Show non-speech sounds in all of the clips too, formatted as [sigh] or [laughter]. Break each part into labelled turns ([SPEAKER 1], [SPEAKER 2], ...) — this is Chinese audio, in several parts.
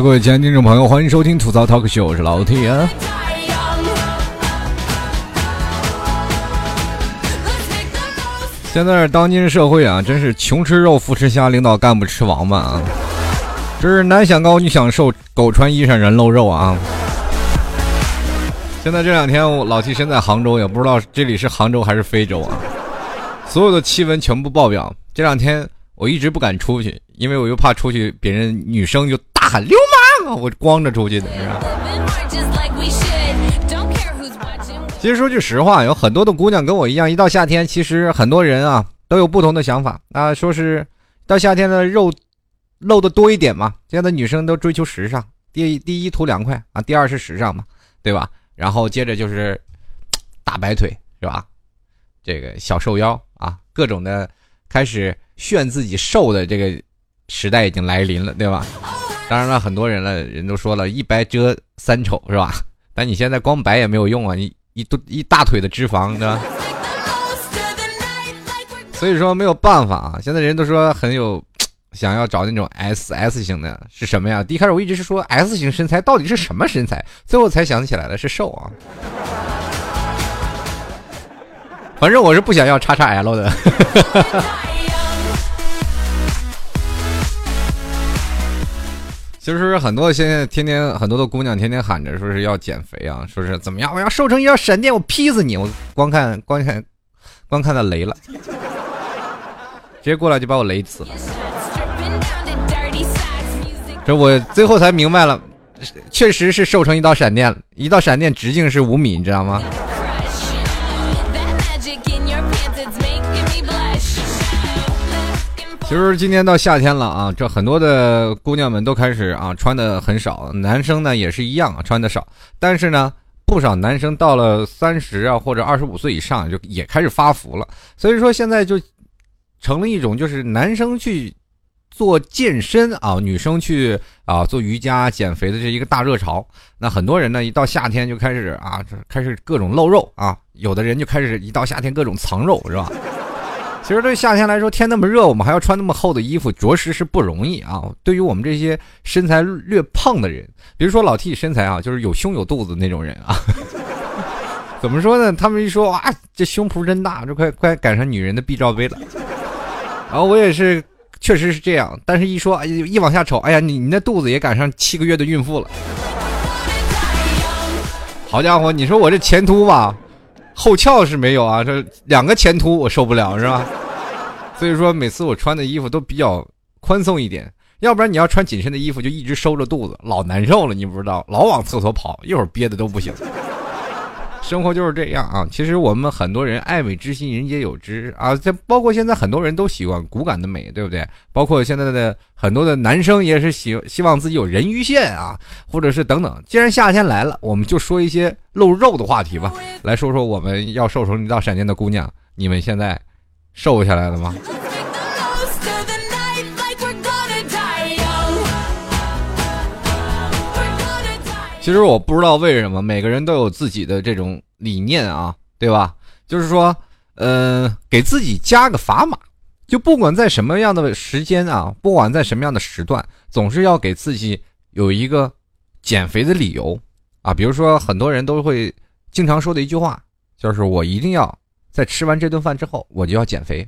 [SPEAKER 1] 各位亲爱的听众朋友，欢迎收听吐槽 Talk Show，我是老 T 啊。现在当今社会啊，真是穷吃肉，富吃虾，领导干部吃王八啊！这是男想高，女想瘦，狗穿衣裳人露肉啊！现在这两天，我老 T 身在杭州，也不知道这里是杭州还是非洲啊！所有的气温全部爆表。这两天我一直不敢出去，因为我又怕出去，别人女生就大。喊流氓！我光着出去的。其实说句实话，有很多的姑娘跟我一样，一到夏天，其实很多人啊都有不同的想法啊。说是到夏天的肉露的多一点嘛，现在的女生都追求时尚，第第一图凉快啊，第二是时尚嘛，对吧？然后接着就是大白腿是吧？这个小瘦腰啊，各种的开始炫自己瘦的这个时代已经来临了，对吧？当然了，很多人了，人都说了一白遮三丑，是吧？但你现在光白也没有用啊，你一多一大腿的脂肪，对吧？所以说没有办法啊。现在人都说很有想要找那种 S S 型的，是什么呀？第一开始我一直是说 S 型身材到底是什么身材，最后才想起来的是瘦啊。反正我是不想要叉叉 L 的。[laughs] 其实很多现在天天很多的姑娘天天喊着说是要减肥啊，说是怎么样？我要瘦成一条闪电，我劈死你！我光看光看，光看到雷了，直接过来就把我雷死了。这我最后才明白了，确实是瘦成一道闪电，一道闪电直径是五米，你知道吗？其实今年到夏天了啊，这很多的姑娘们都开始啊穿的很少，男生呢也是一样啊穿的少。但是呢，不少男生到了三十啊或者二十五岁以上就也开始发福了。所以说现在就成了一种就是男生去做健身啊，女生去啊做瑜伽减肥的这一个大热潮。那很多人呢一到夏天就开始啊开始各种露肉啊，有的人就开始一到夏天各种藏肉是吧？其实对夏天来说，天那么热，我们还要穿那么厚的衣服，着实是不容易啊。对于我们这些身材略胖的人，比如说老 T 身材啊，就是有胸有肚子那种人啊。[laughs] 怎么说呢？他们一说哇，这胸脯真大，这快快赶上女人的 B 罩杯了。然后我也是，确实是这样。但是一说，哎，一往下瞅，哎呀，你你那肚子也赶上七个月的孕妇了。好家伙，你说我这前凸吧？后翘是没有啊，这两个前凸我受不了是吧？[laughs] 所以说每次我穿的衣服都比较宽松一点，要不然你要穿紧身的衣服就一直收着肚子，老难受了，你不知道，老往厕所跑，一会儿憋的都不行。生活就是这样啊！其实我们很多人爱美之心，人皆有之啊。这包括现在很多人都喜欢骨感的美，对不对？包括现在的很多的男生也是希希望自己有人鱼线啊，或者是等等。既然夏天来了，我们就说一些露肉的话题吧。来说说我们要瘦成一道闪电的姑娘，你们现在瘦下来了吗？其实我不知道为什么每个人都有自己的这种理念啊，对吧？就是说，呃，给自己加个砝码，就不管在什么样的时间啊，不管在什么样的时段，总是要给自己有一个减肥的理由啊。比如说，很多人都会经常说的一句话，就是我一定要在吃完这顿饭之后，我就要减肥，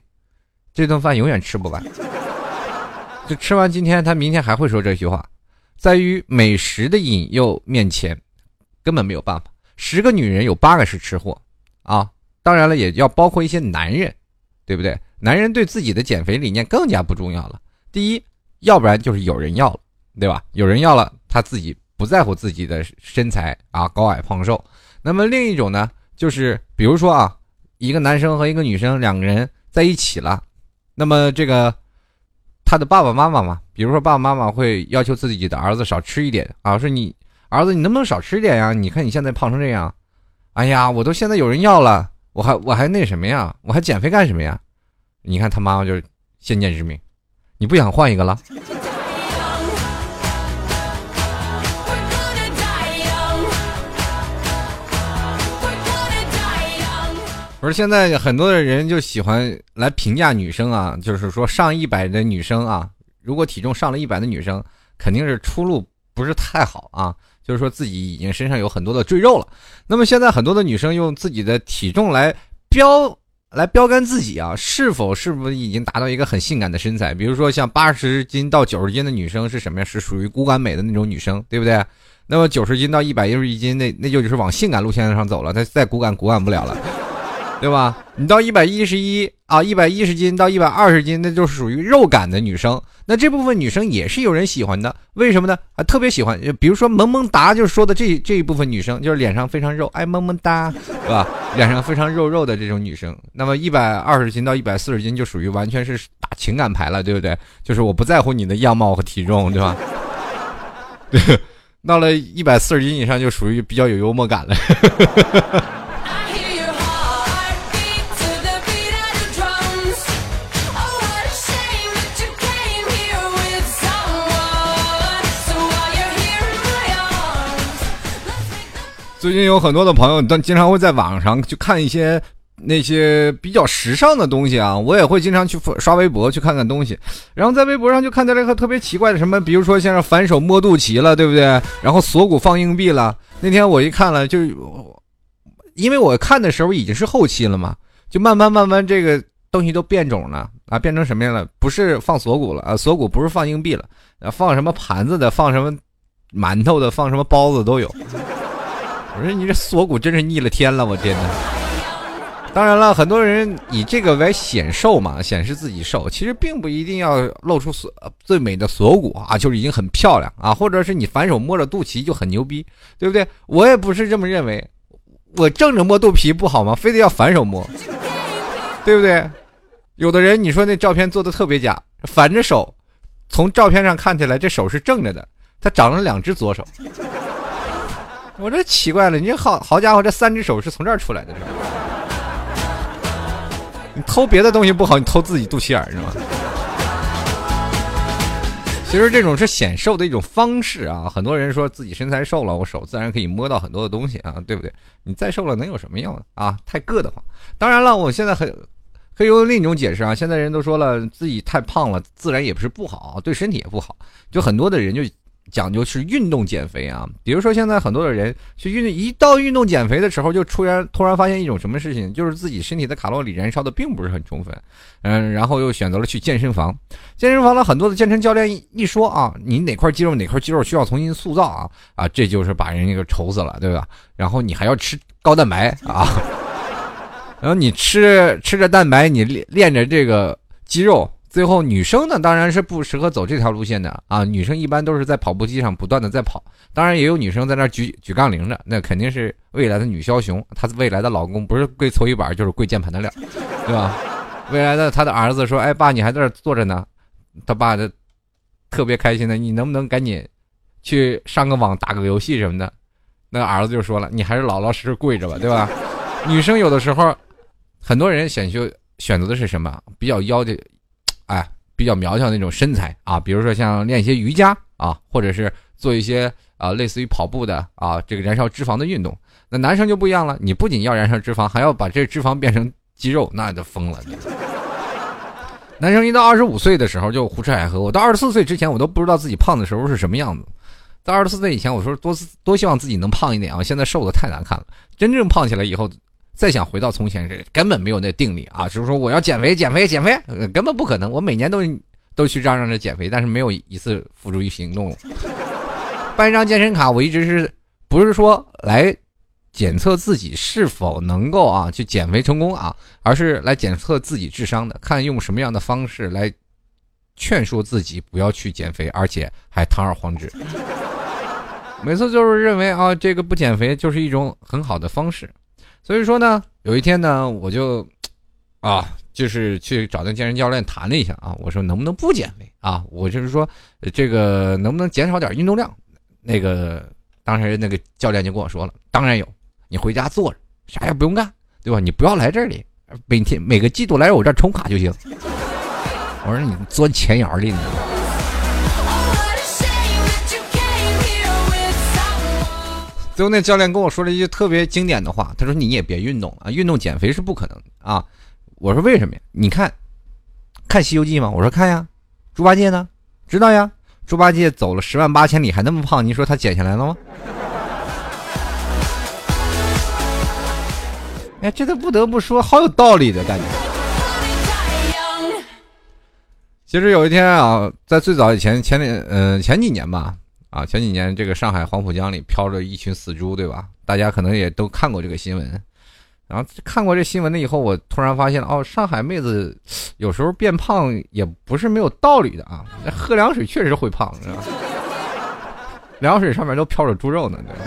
[SPEAKER 1] 这顿饭永远吃不完。就吃完今天，他明天还会说这句话。在于美食的引诱面前，根本没有办法。十个女人有八个是吃货，啊，当然了，也要包括一些男人，对不对？男人对自己的减肥理念更加不重要了。第一，要不然就是有人要了，对吧？有人要了，他自己不在乎自己的身材啊，高矮胖瘦。那么另一种呢，就是比如说啊，一个男生和一个女生两个人在一起了，那么这个。他的爸爸妈妈嘛，比如说爸爸妈妈会要求自己的儿子少吃一点啊，说你儿子你能不能少吃点呀？你看你现在胖成这样，哎呀，我都现在有人要了，我还我还那什么呀？我还减肥干什么呀？你看他妈妈就是先见之明，你不想换一个了？不是现在很多的人就喜欢来评价女生啊，就是说上一百的女生啊，如果体重上了一百的女生，肯定是出路不是太好啊。就是说自己已经身上有很多的赘肉了。那么现在很多的女生用自己的体重来标来标杆自己啊，是否是不是已经达到一个很性感的身材？比如说像八十斤到九十斤的女生是什么呀？是属于骨感美的那种女生，对不对？那么九十斤到一百一十一斤，那那就是往性感路线上走了，她再骨感骨感不了了。对吧？你到一百一十一啊，一百一十斤到一百二十斤，那就是属于肉感的女生。那这部分女生也是有人喜欢的，为什么呢？啊，特别喜欢，比如说萌萌哒，就是说的这这一部分女生，就是脸上非常肉，爱，萌萌哒，是吧？脸上非常肉肉的这种女生。那么一百二十斤到一百四十斤，就属于完全是打情感牌了，对不对？就是我不在乎你的样貌和体重，对吧？[laughs] 对，到了一百四十斤以上，就属于比较有幽默感了。[laughs] 最近有很多的朋友，但经常会在网上去看一些那些比较时尚的东西啊。我也会经常去刷微博去看看东西，然后在微博上就看到了一个特别奇怪的什么，比如说像是反手摸肚脐了，对不对？然后锁骨放硬币了。那天我一看了，就因为我看的时候已经是后期了嘛，就慢慢慢慢这个东西都变种了啊，变成什么样了？不是放锁骨了啊，锁骨不是放硬币了，放什么盘子的，放什么馒头的，放什么包子都有。我说你这锁骨真是逆了天了，我天哪！当然了，很多人以这个为显瘦嘛，显示自己瘦，其实并不一定要露出锁最美的锁骨啊，就是已经很漂亮啊，或者是你反手摸着肚脐就很牛逼，对不对？我也不是这么认为，我正着摸肚皮不好吗？非得要反手摸，对不对？有的人你说那照片做的特别假，反着手，从照片上看起来这手是正着的，他长了两只左手。我这奇怪了，你好好家伙，这三只手是从这儿出来的，是吧？你偷别的东西不好，你偷自己肚脐眼是吗？其实这种是显瘦的一种方式啊。很多人说自己身材瘦了，我手自然可以摸到很多的东西啊，对不对？你再瘦了能有什么用啊？太硌得慌。当然了，我现在很可以用另一种解释啊。现在人都说了，自己太胖了，自然也不是不好，对身体也不好。就很多的人就。讲究是运动减肥啊，比如说现在很多的人去运动，一到运动减肥的时候，就突然突然发现一种什么事情，就是自己身体的卡路里燃烧的并不是很充分，嗯，然后又选择了去健身房。健身房的很多的健身教练一说啊，你哪块肌肉哪块肌肉需要重新塑造啊啊，这就是把人家给愁死了，对吧？然后你还要吃高蛋白啊，[laughs] 然后你吃吃着蛋白，你练练着这个肌肉。最后，女生呢当然是不适合走这条路线的啊。女生一般都是在跑步机上不断的在跑，当然也有女生在那举举杠铃的，那肯定是未来的女枭雄。她未来的老公不是跪搓衣板就是跪键盘的料，对吧？未来的她的儿子说：“哎，爸，你还在这坐着呢。”他爸的特别开心的，你能不能赶紧去上个网打个游戏什么的？那儿子就说了：“你还是老老实实跪着吧，对吧？” [laughs] 女生有的时候，很多人选修选择的是什么？比较妖的。哎，比较苗条那种身材啊，比如说像练一些瑜伽啊，或者是做一些啊类似于跑步的啊这个燃烧脂肪的运动。那男生就不一样了，你不仅要燃烧脂肪，还要把这脂肪变成肌肉，那就疯了。男生一到二十五岁的时候就胡吃海喝，我到二十四岁之前我都不知道自己胖的时候是什么样子。在二十四岁以前，我说多多希望自己能胖一点啊，现在瘦的太难看了。真正胖起来以后。再想回到从前，是根本没有那定力啊！就是说，我要减肥，减肥，减肥，根本不可能。我每年都都去嚷嚷着减肥，但是没有一次付诸于行动。办一张健身卡，我一直是不是说来检测自己是否能够啊去减肥成功啊，而是来检测自己智商的，看用什么样的方式来劝说自己不要去减肥，而且还堂而皇之。[laughs] 每次就是认为啊，这个不减肥就是一种很好的方式。所以说呢，有一天呢，我就，啊，就是去找那健身教练谈了一下啊，我说能不能不减肥啊？我就是说，这个能不能减少点运动量？那个当时那个教练就跟我说了，当然有，你回家坐着，啥也不用干，对吧？你不要来这里，每天每个季度来我这充卡就行。我说你钻钱眼里呢。最后那教练跟我说了一句特别经典的话，他说：“你也别运动啊，运动减肥是不可能的啊。”我说：“为什么呀？你看，看《西游记》吗？”我说：“看呀。”猪八戒呢？知道呀。猪八戒走了十万八千里还那么胖，你说他减下来了吗？[laughs] 哎，这都不得不说，好有道理的感觉。其实有一天啊，在最早以前，前年，嗯，前几年吧，啊，前几年这个上海黄浦江里漂着一群死猪，对吧？大家可能也都看过这个新闻。然后看过这新闻了以后，我突然发现，哦，上海妹子有时候变胖也不是没有道理的啊。喝凉水确实会胖，是吧？凉水上面都飘着猪肉呢，对吧？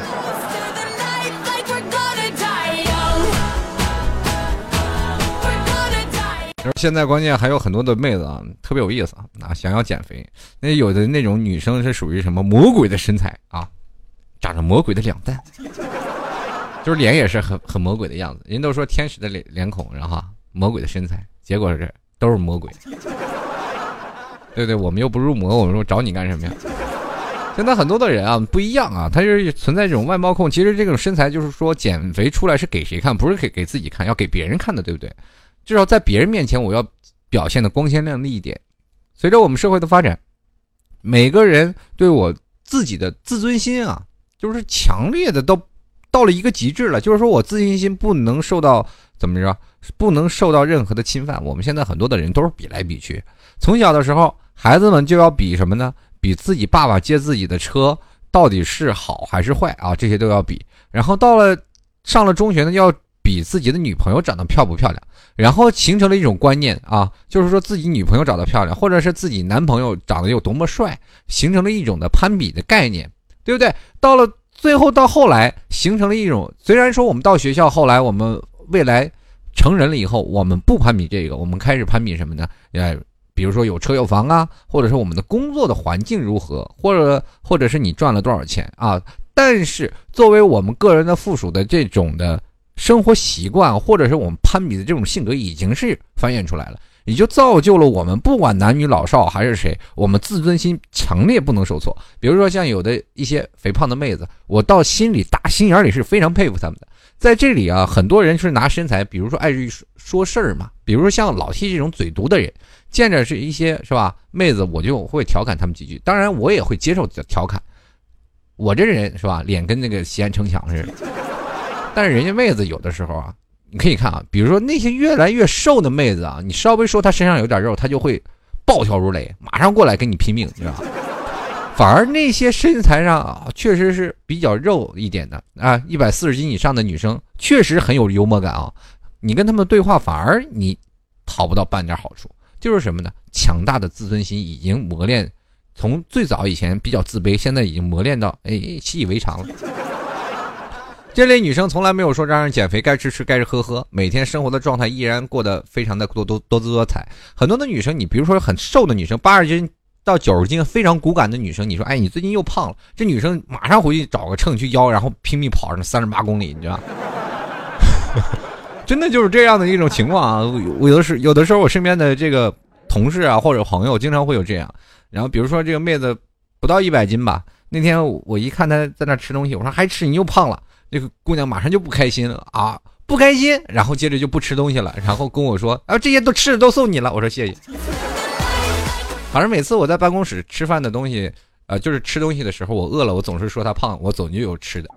[SPEAKER 1] 现在关键还有很多的妹子啊，特别有意思啊，想要减肥。那有的那种女生是属于什么魔鬼的身材啊，长着魔鬼的两蛋，[laughs] 就是脸也是很很魔鬼的样子。人都说天使的脸脸孔，然后魔鬼的身材，结果是都是魔鬼。[laughs] 对对，我们又不入魔，我们说找你干什么呀？现在很多的人啊不一样啊，他是存在这种外貌控。其实这种身材就是说减肥出来是给谁看？不是给给自己看，要给别人看的，对不对？至少在别人面前，我要表现的光鲜亮丽一点。随着我们社会的发展，每个人对我自己的自尊心啊，就是强烈的都到了一个极致了。就是说我自信心不能受到怎么着，不能受到任何的侵犯。我们现在很多的人都是比来比去。从小的时候，孩子们就要比什么呢？比自己爸爸接自己的车到底是好还是坏啊？这些都要比。然后到了上了中学呢，要。比自己的女朋友长得漂不漂亮，然后形成了一种观念啊，就是说自己女朋友长得漂亮，或者是自己男朋友长得有多么帅，形成了一种的攀比的概念，对不对？到了最后到后来，形成了一种，虽然说我们到学校，后来我们未来成人了以后，我们不攀比这个，我们开始攀比什么呢？呃，比如说有车有房啊，或者是我们的工作的环境如何，或者或者是你赚了多少钱啊？但是作为我们个人的附属的这种的。生活习惯，或者是我们攀比的这种性格，已经是繁衍出来了，也就造就了我们不管男女老少还是谁，我们自尊心强烈不能受挫。比如说像有的一些肥胖的妹子，我到心里打心眼里是非常佩服他们的。在这里啊，很多人是拿身材，比如说爱说说事儿嘛，比如说像老 T 这种嘴毒的人，见着是一些是吧妹子，我就会调侃他们几句，当然我也会接受调侃。我这人是吧，脸跟那个西安城墙似的。但是人家妹子有的时候啊，你可以看啊，比如说那些越来越瘦的妹子啊，你稍微说她身上有点肉，她就会暴跳如雷，马上过来跟你拼命，你知道吧？[laughs] 反而那些身材上啊，确实是比较肉一点的啊，一百四十斤以上的女生，确实很有幽默感啊。你跟他们对话，反而你讨不到半点好处。就是什么呢？强大的自尊心已经磨练，从最早以前比较自卑，现在已经磨练到哎习以为常了。这类女生从来没有说让人减肥，该吃吃，该喝喝，每天生活的状态依然过得非常的多多多姿多彩。很多的女生，你比如说很瘦的女生，八十斤到九十斤非常骨感的女生，你说，哎，你最近又胖了，这女生马上回去找个秤去腰，然后拼命跑上三十八公里，你知道？[laughs] 真的就是这样的一种情况啊！我有的是有的时候，我身边的这个同事啊或者朋友，经常会有这样。然后比如说这个妹子不到一百斤吧，那天我一看她在那吃东西，我说还吃，你又胖了。那个姑娘马上就不开心了啊，不开心，然后接着就不吃东西了，然后跟我说啊，这些都吃的都送你了。我说谢谢。反正每次我在办公室吃饭的东西，呃，就是吃东西的时候，我饿了，我总是说她胖，我总就有吃的。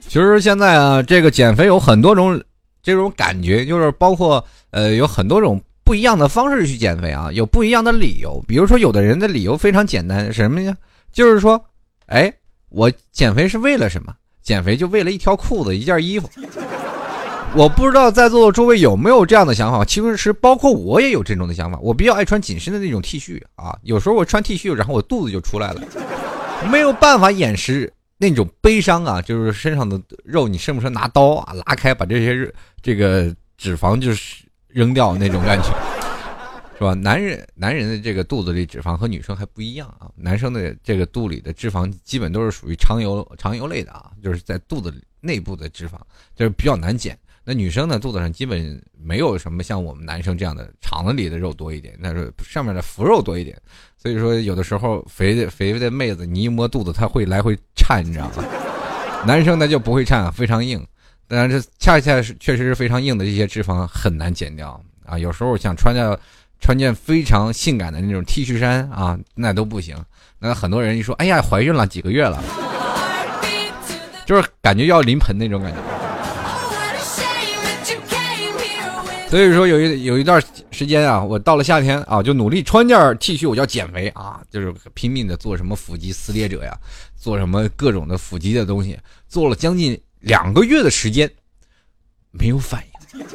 [SPEAKER 1] 其实现在啊，这个减肥有很多种这种感觉，就是包括呃，有很多种。不一样的方式去减肥啊，有不一样的理由。比如说，有的人的理由非常简单，什么呀？就是说，哎，我减肥是为了什么？减肥就为了一条裤子、一件衣服。我不知道在座的诸位有没有这样的想法。其实是包括我也有这种的想法。我比较爱穿紧身的那种 T 恤啊，有时候我穿 T 恤，然后我肚子就出来了，没有办法掩饰那种悲伤啊，就是身上的肉，你是不是拿刀啊拉开，把这些这个脂肪就是。扔掉那种感觉，[laughs] 是吧？男人男人的这个肚子里脂肪和女生还不一样啊。男生的这个肚里的脂肪基本都是属于长油长油类的啊，就是在肚子内部的脂肪，就是比较难减。那女生呢，肚子上基本没有什么像我们男生这样的肠子里的肉多一点，那是上面的浮肉多一点。所以说，有的时候肥的肥的妹子，你一摸肚子，她会来回颤，你知道吗？[laughs] 男生呢就不会颤，非常硬。但是恰恰是确实是非常硬的这些脂肪很难减掉啊。有时候想穿着穿件非常性感的那种 T 恤衫啊，那都不行。那很多人一说，哎呀，怀孕了几个月了，[laughs] 就是感觉要临盆那种感觉。所以说有一有一段时间啊，我到了夏天啊，就努力穿件 T 恤，我要减肥啊，就是拼命的做什么腹肌撕裂者呀，做什么各种的腹肌的东西，做了将近两个月的时间，没有反应，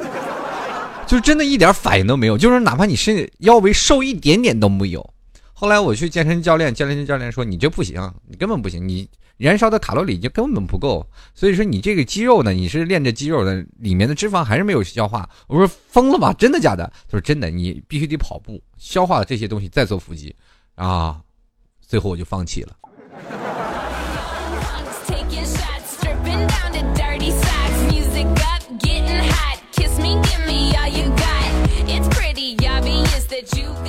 [SPEAKER 1] [laughs] 就真的一点反应都没有，就是哪怕你身腰围瘦一点点都没有。后来我去健身教练，健身教练说你这不行，你根本不行，你。燃烧的卡路里就根本不够，所以说你这个肌肉呢，你是练着肌肉的，里面的脂肪还是没有消化。我说疯了吧，真的假的？他说真的，你必须得跑步，消化这些东西再做腹肌，啊，最后我就放弃了。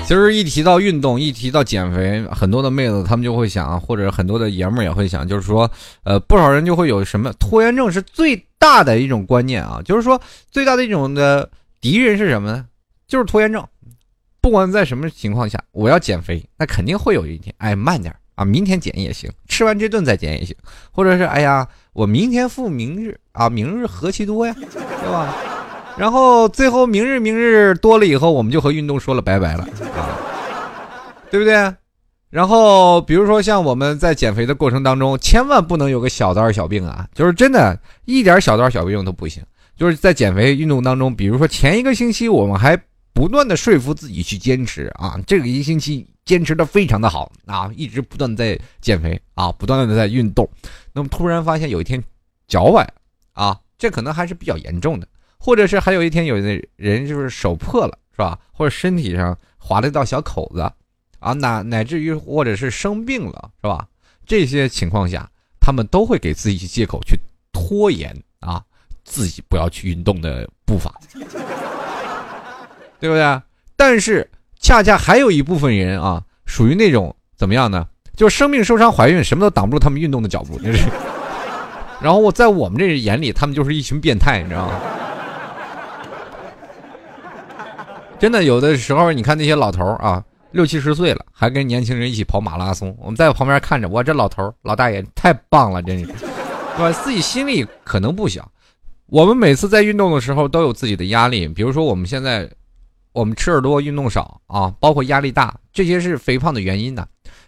[SPEAKER 1] 其实一提到运动，一提到减肥，很多的妹子她们就会想，或者很多的爷们儿也会想，就是说，呃，不少人就会有什么拖延症是最大的一种观念啊，就是说最大的一种的敌人是什么呢？就是拖延症。不管在什么情况下，我要减肥，那肯定会有一天，哎，慢点啊，明天减也行，吃完这顿再减也行，或者是哎呀，我明天复明日啊，明日何其多呀，对吧？然后最后明日明日多了以后，我们就和运动说了拜拜了啊，对不对？然后比如说像我们在减肥的过程当中，千万不能有个小刀小病啊，就是真的一点小刀小病都不行。就是在减肥运动当中，比如说前一个星期我们还不断的说服自己去坚持啊，这个一星期坚持的非常的好啊，一直不断在减肥啊，不断的在运动，那么突然发现有一天脚崴啊，这可能还是比较严重的。或者是还有一天有的人就是手破了，是吧？或者身体上划了一道小口子，啊，乃乃至于或者是生病了，是吧？这些情况下，他们都会给自己借口去拖延啊，自己不要去运动的步伐，对不对？但是恰恰还有一部分人啊，属于那种怎么样呢？就是生病、受伤、怀孕，什么都挡不住他们运动的脚步，就是。[laughs] 然后我在我们这眼里，他们就是一群变态，你知道吗？真的有的时候，你看那些老头啊，六七十岁了，还跟年轻人一起跑马拉松。我们在旁边看着，哇，这老头老大爷太棒了，真是，是吧？自己心里可能不想。我们每次在运动的时候都有自己的压力，比如说我们现在，我们吃的多，运动少啊，包括压力大，这些是肥胖的原因呢。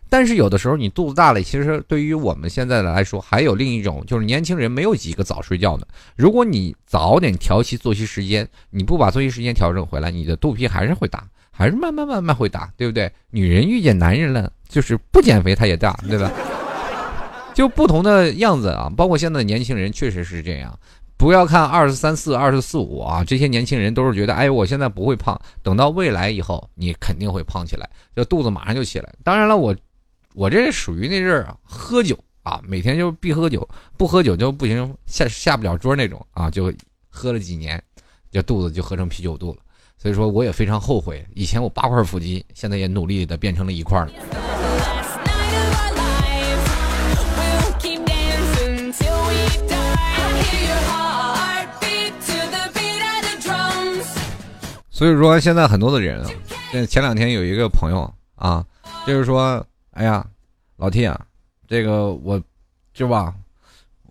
[SPEAKER 1] 但是有的时候你肚子大了，其实对于我们现在的来说，还有另一种，就是年轻人没有几个早睡觉的。如果你早点调息作息时间，你不把作息时间调整回来，你的肚皮还是会大，还是慢慢慢慢会大，对不对？女人遇见男人了，就是不减肥他也大，对吧？就不同的样子啊，包括现在年轻人确实是这样。不要看二十三四、二十四五啊，这些年轻人都是觉得，哎，我现在不会胖，等到未来以后，你肯定会胖起来，这肚子马上就起来。当然了，我。我这属于那阵儿喝酒啊，每天就必喝酒，不喝酒就不行，下下不了桌那种啊，就喝了几年，这肚子就喝成啤酒肚了。所以说，我也非常后悔，以前我八块腹肌，现在也努力的变成了一块了。所以说，现在很多的人啊，前两天有一个朋友啊，就是说。哎呀，老 T 啊，这个我，是吧？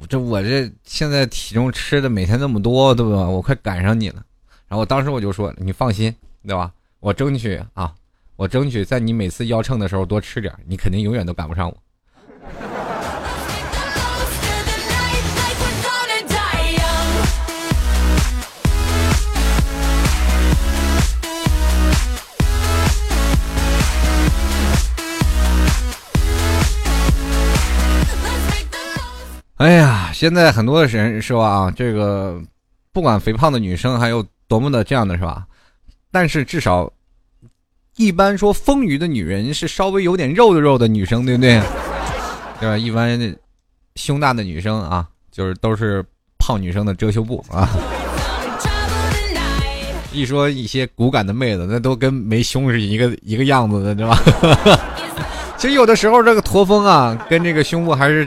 [SPEAKER 1] 这我这现在体重吃的每天那么多，对吧？我快赶上你了。然后当时我就说，你放心，对吧？我争取啊，我争取在你每次腰秤的时候多吃点，你肯定永远都赶不上我。哎呀，现在很多的人说啊，这个不管肥胖的女生还有多么的这样的是吧？但是至少一般说丰腴的女人是稍微有点肉的肉的女生，对不对？[laughs] 对吧？一般胸大的女生啊，就是都是胖女生的遮羞布啊。一说一些骨感的妹子，那都跟没胸是一个一个样子的，对吧？[laughs] 其实有的时候这个驼峰啊，跟这个胸部还是。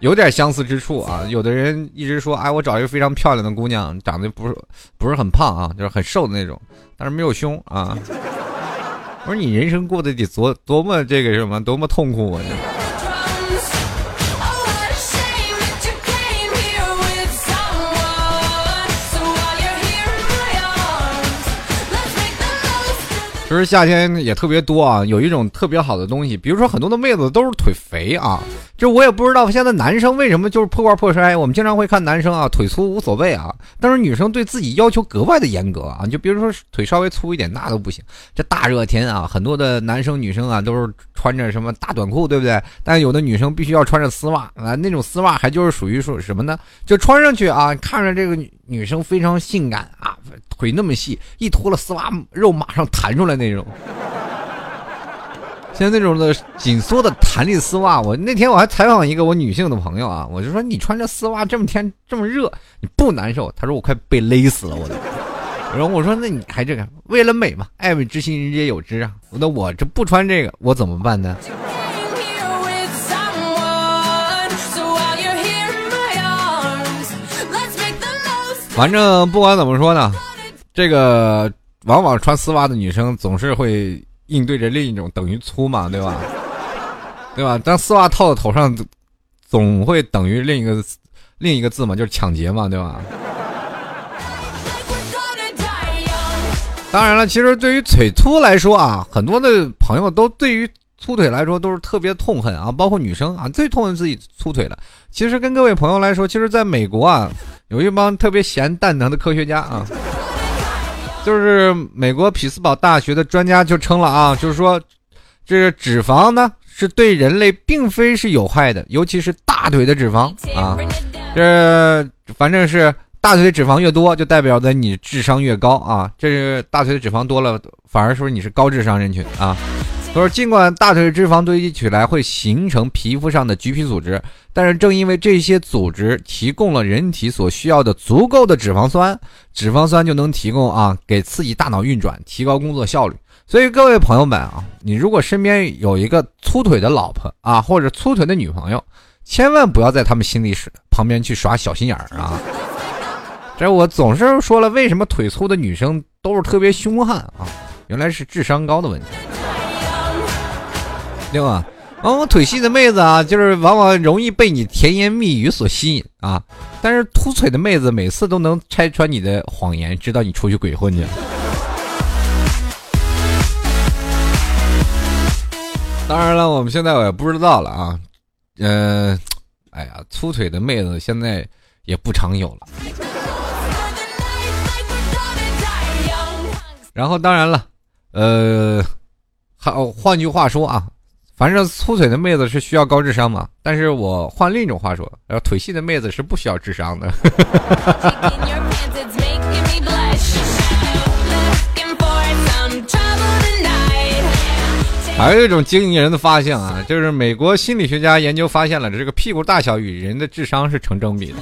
[SPEAKER 1] 有点相似之处啊。有的人一直说，哎，我找一个非常漂亮的姑娘，长得不是不是很胖啊，就是很瘦的那种，但是没有胸啊。[laughs] 我说你人生过得得多多么这个什么，多么痛苦啊！其实夏天也特别多啊，有一种特别好的东西，比如说很多的妹子都是腿肥啊，就我也不知道现在男生为什么就是破罐破摔。我们经常会看男生啊，腿粗无所谓啊，但是女生对自己要求格外的严格啊，就比如说腿稍微粗一点那都不行。这大热天啊，很多的男生女生啊都是穿着什么大短裤，对不对？但有的女生必须要穿着丝袜啊，那种丝袜还就是属于说什么呢？就穿上去啊，看着这个女生非常性感啊，腿那么细，一脱了丝袜肉马上弹出来。那种，像那种的紧缩的弹力丝袜，我那天我还采访一个我女性的朋友啊，我就说你穿着丝袜这么天这么热，你不难受？她说我快被勒死了，我都。然后我说那你还这个为了美嘛，爱美之心人皆有之啊。那我这不穿这个我怎么办呢？反正不管怎么说呢，这个。往往穿丝袜的女生总是会应对着另一种等于粗嘛，对吧？[laughs] 对吧？当丝袜套在头上，总会等于另一个另一个字嘛，就是抢劫嘛，对吧？当然了，其实对于腿粗来说啊，很多的朋友都对于粗腿来说都是特别痛恨啊，包括女生啊，最痛恨自己粗腿了。其实跟各位朋友来说，其实在美国啊，有一帮特别咸蛋疼的科学家啊。就是美国匹兹堡大学的专家就称了啊，就是说，这个脂肪呢是对人类并非是有害的，尤其是大腿的脂肪啊，这反正是大腿的脂肪越多，就代表着你智商越高啊。这是大腿的脂肪多了，反而说你是高智商人群啊。他说，尽管大腿脂肪堆积起来会形成皮肤上的橘皮组织，但是正因为这些组织提供了人体所需要的足够的脂肪酸，脂肪酸就能提供啊，给刺激大脑运转，提高工作效率。所以各位朋友们啊，你如果身边有一个粗腿的老婆啊，或者粗腿的女朋友，千万不要在他们心里是旁边去耍小心眼儿啊。这我总是说了，为什么腿粗的女生都是特别凶悍啊？原来是智商高的问题。对吧？往往腿细的妹子啊，就是往往容易被你甜言蜜语所吸引啊。但是凸腿的妹子每次都能拆穿你的谎言，知道你出去鬼混去了。当然了，我们现在我也不知道了啊。嗯，哎呀，粗腿的妹子现在也不常有了。然后，当然了，呃，还换句话说啊。反正粗腿的妹子是需要高智商嘛，但是我换另一种话说，然后腿细的妹子是不需要智商的。[laughs] [laughs] 还有一种惊人的发现啊，就是美国心理学家研究发现了，这个屁股大小与人的智商是成正比的，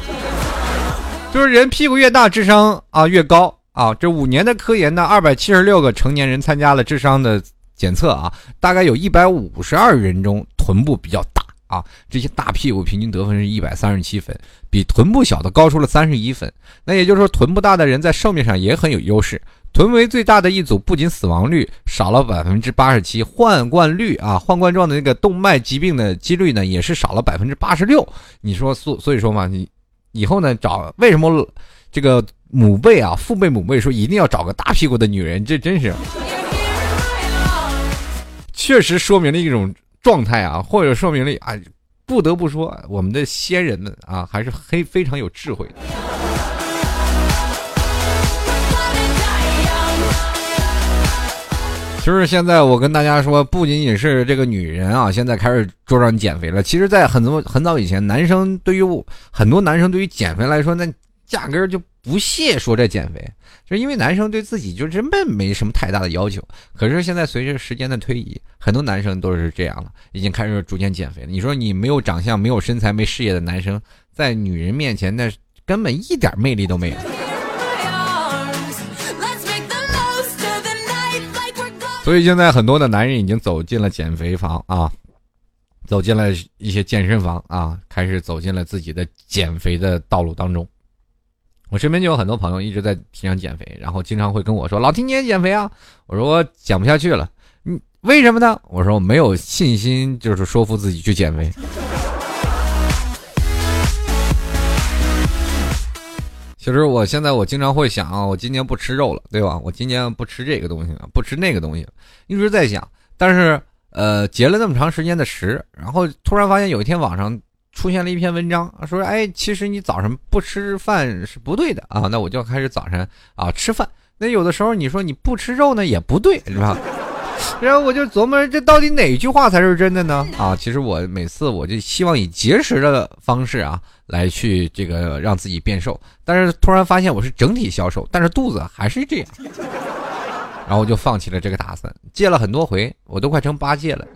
[SPEAKER 1] 就是人屁股越大，智商啊越高啊。这五年的科研呢，二百七十六个成年人参加了智商的。检测啊，大概有一百五十二人中臀部比较大啊，这些大屁股平均得分是一百三十七分，比臀部小的高出了三十一分。那也就是说，臀部大的人在寿命上也很有优势。臀围最大的一组不仅死亡率少了百分之八十七，患冠率啊，患冠状的那个动脉疾病的几率呢，也是少了百分之八十六。你说所所以说嘛，你以后呢找为什么这个母辈啊，父辈母辈说一定要找个大屁股的女人，这真是。确实说明了一种状态啊，或者说明了啊，不得不说，我们的先人们啊，还是非非常有智慧的。就是现在我跟大家说，不仅仅是这个女人啊，现在开始桌上减肥了。其实，在很多很早以前，男生对于很多男生对于减肥来说，那压根就不屑说这减肥。就因为男生对自己就根本没什么太大的要求，可是现在随着时间的推移，很多男生都是这样了，已经开始逐渐减肥了。你说你没有长相、没有身材、没事业的男生，在女人面前那根本一点魅力都没有。所以现在很多的男人已经走进了减肥房啊，走进了一些健身房啊，开始走进了自己的减肥的道路当中。我身边就有很多朋友一直在提倡减肥，然后经常会跟我说：“老听你也减肥啊？”我说：“我减不下去了。”你为什么呢？我说：“我没有信心，就是说服自己去减肥。[laughs] ”其实我现在我经常会想啊，我今年不吃肉了，对吧？我今年不吃这个东西了，不吃那个东西了，一直在想。但是呃，节了那么长时间的食，然后突然发现有一天网上出现了一篇文章，说哎，其实你早上不吃饭是不对的啊。那我就开始早晨啊吃饭。那有的时候你说你不吃肉呢也不对，是吧？[laughs] 然后我就琢磨，这到底哪句话才是真的呢？啊，其实我每次我就希望以节食的方式啊，来去这个让自己变瘦，但是突然发现我是整体消瘦，但是肚子还是这样，然后我就放弃了这个打算，戒了很多回，我都快成八戒了。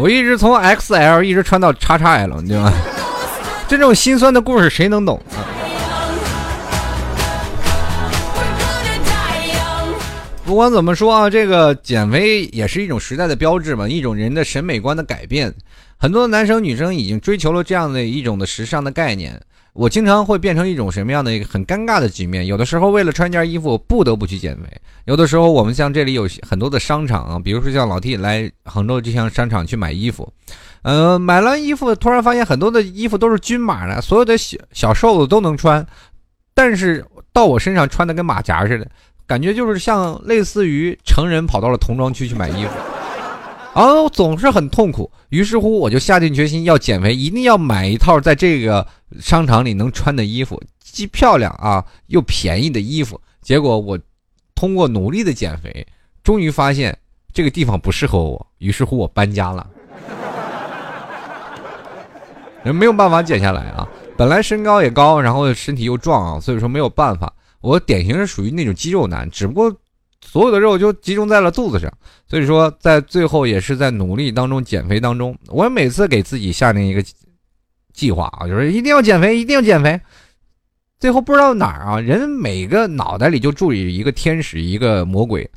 [SPEAKER 1] 我一直从 XL 一直穿到 XXL，对吧？这种心酸的故事谁能懂啊？不管怎么说啊，这个减肥也是一种时代的标志嘛，一种人的审美观的改变。很多男生女生已经追求了这样的一种的时尚的概念。我经常会变成一种什么样的一个很尴尬的局面？有的时候为了穿件衣服，不得不去减肥；有的时候我们像这里有很多的商场啊，比如说像老 T 来杭州这项商场去买衣服。呃，买了衣服，突然发现很多的衣服都是均码的，所有的小小瘦子都能穿，但是到我身上穿的跟马甲似的，感觉就是像类似于成人跑到了童装区去买衣服，然后总是很痛苦。于是乎，我就下定决心要减肥，一定要买一套在这个商场里能穿的衣服，既漂亮啊又便宜的衣服。结果我通过努力的减肥，终于发现这个地方不适合我，于是乎我搬家了。人 [laughs] 没有办法减下来啊！本来身高也高，然后身体又壮啊，所以说没有办法。我典型是属于那种肌肉男，只不过所有的肉就集中在了肚子上。所以说，在最后也是在努力当中减肥当中，我每次给自己下定一个计划啊，就是一定要减肥，一定要减肥。最后不知道哪儿啊，人每个脑袋里就住着一个天使，一个魔鬼。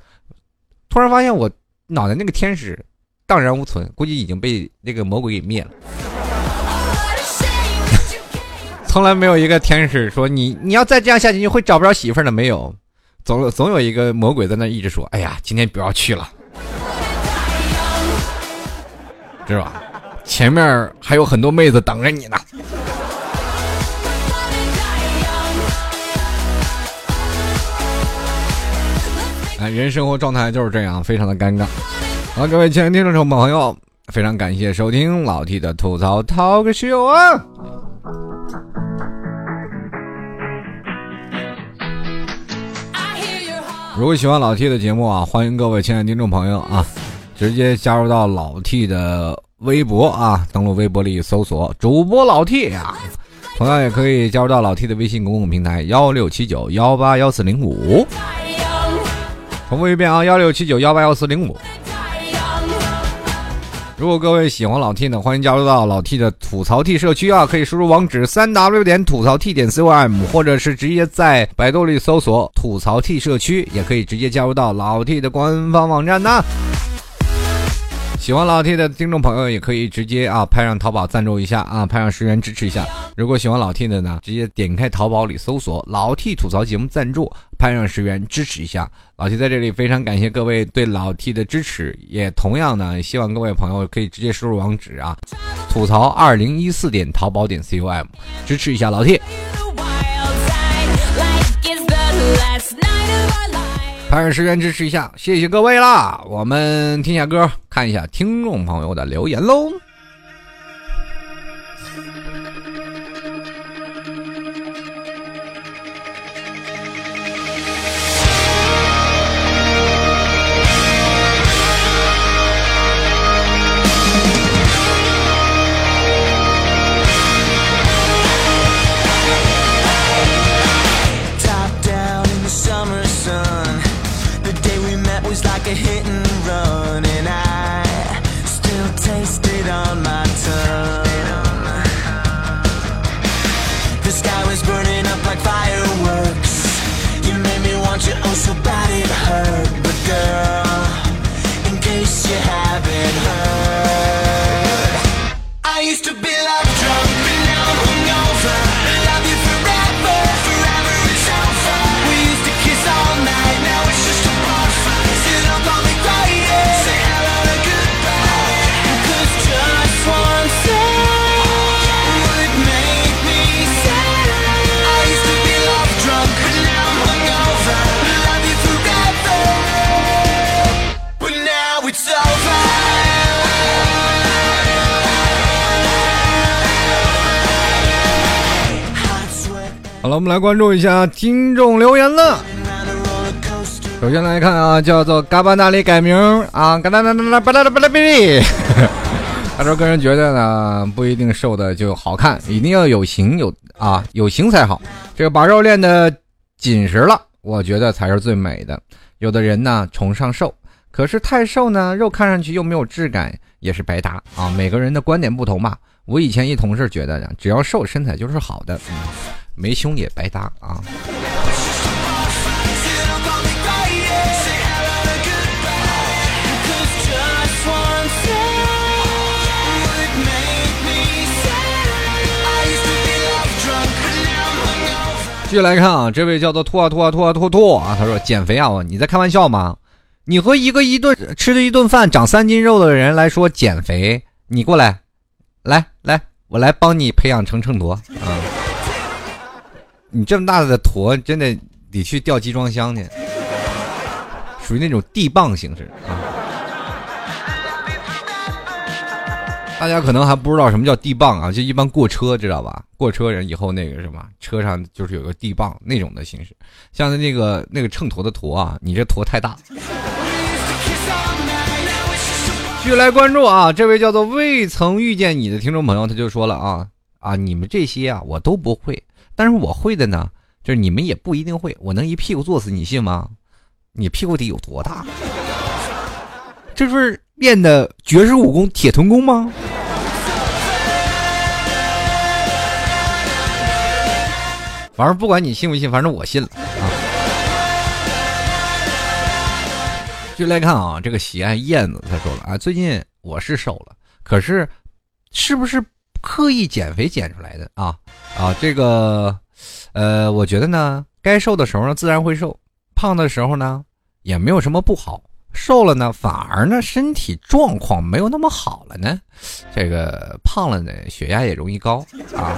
[SPEAKER 1] 突然发现我脑袋那个天使荡然无存，估计已经被那个魔鬼给灭了。[laughs] 从来没有一个天使说你你要再这样下去你会找不着媳妇儿的没有，总总有一个魔鬼在那一直说，哎呀，今天不要去了，知道吧？前面还有很多妹子等着你呢。哎，人生活状态就是这样，非常的尴尬。好，各位亲爱的听众朋友，非常感谢收听老 T 的吐槽 talk show 啊。如果喜欢老 T 的节目啊，欢迎各位亲爱的听众朋友啊，直接加入到老 T 的微博啊，登录微博里搜索主播老 T 啊，同样也可以加入到老 T 的微信公共平台幺六七九幺八幺四零五，重复一遍啊，幺六七九幺八幺四零五。如果各位喜欢老 T 呢，欢迎加入到老 T 的吐槽 T 社区啊，可以输入网址三 w 点吐槽 T 点 com，或者是直接在百度里搜索吐槽 T 社区，也可以直接加入到老 T 的官方网站呢。喜欢老 T 的听众朋友也可以直接啊拍上淘宝赞助一下啊，拍上十元支持一下。如果喜欢老 T 的呢，直接点开淘宝里搜索老 T 吐槽节目赞助，拍上十元支持一下。老 T 在这里非常感谢各位对老 T 的支持，也同样呢，希望各位朋友可以直接输入网址啊，吐槽二零一四点淘宝点 com，支持一下老 T。拍上十元支持一下，谢谢各位啦！我们听下歌，看一下听众朋友的留言喽。了，我们来关注一下听众留言了。首先来看啊，叫做嘎巴那里改名啊，嘎哒哒哒哒巴哒哒巴哒比利。[laughs] 他说：“个人觉得呢，不一定瘦的就好看，一定要有型有啊，有型才好。这个把肉练的紧实了，我觉得才是最美的。有的人呢崇尚瘦，可是太瘦呢，肉看上去又没有质感，也是白搭啊。每个人的观点不同吧。我以前一同事觉得呢，只要瘦身材就是好的，没胸也白搭啊。”继续来看啊，这位叫做兔啊兔啊兔啊兔兔啊，他说减肥啊，你在开玩笑吗？你和一个一顿吃的一顿饭长三斤肉的人来说减肥，你过来，来来，我来帮你培养成秤砣啊！你这么大的坨，真的得去吊集装箱去，属于那种地磅形式啊。大家可能还不知道什么叫地磅啊，就一般过车知道吧？过车人以后那个什么车上就是有个地磅那种的形式，像那个那个秤砣的砣啊，你这坨太大。继续来关注啊，这位叫做未曾遇见你的听众朋友，他就说了啊啊，你们这些啊我都不会，但是我会的呢，就是你们也不一定会，我能一屁股坐死，你信吗？你屁股得有多大？[laughs] 这是练的绝世武功铁臀功吗？反正不管你信不信，反正我信了啊！就来看啊，这个喜爱燕子他说了啊，最近我是瘦了，可是是不是刻意减肥减出来的啊？啊，这个呃，我觉得呢，该瘦的时候呢自然会瘦，胖的时候呢也没有什么不好，瘦了呢反而呢身体状况没有那么好了呢，这个胖了呢血压也容易高啊。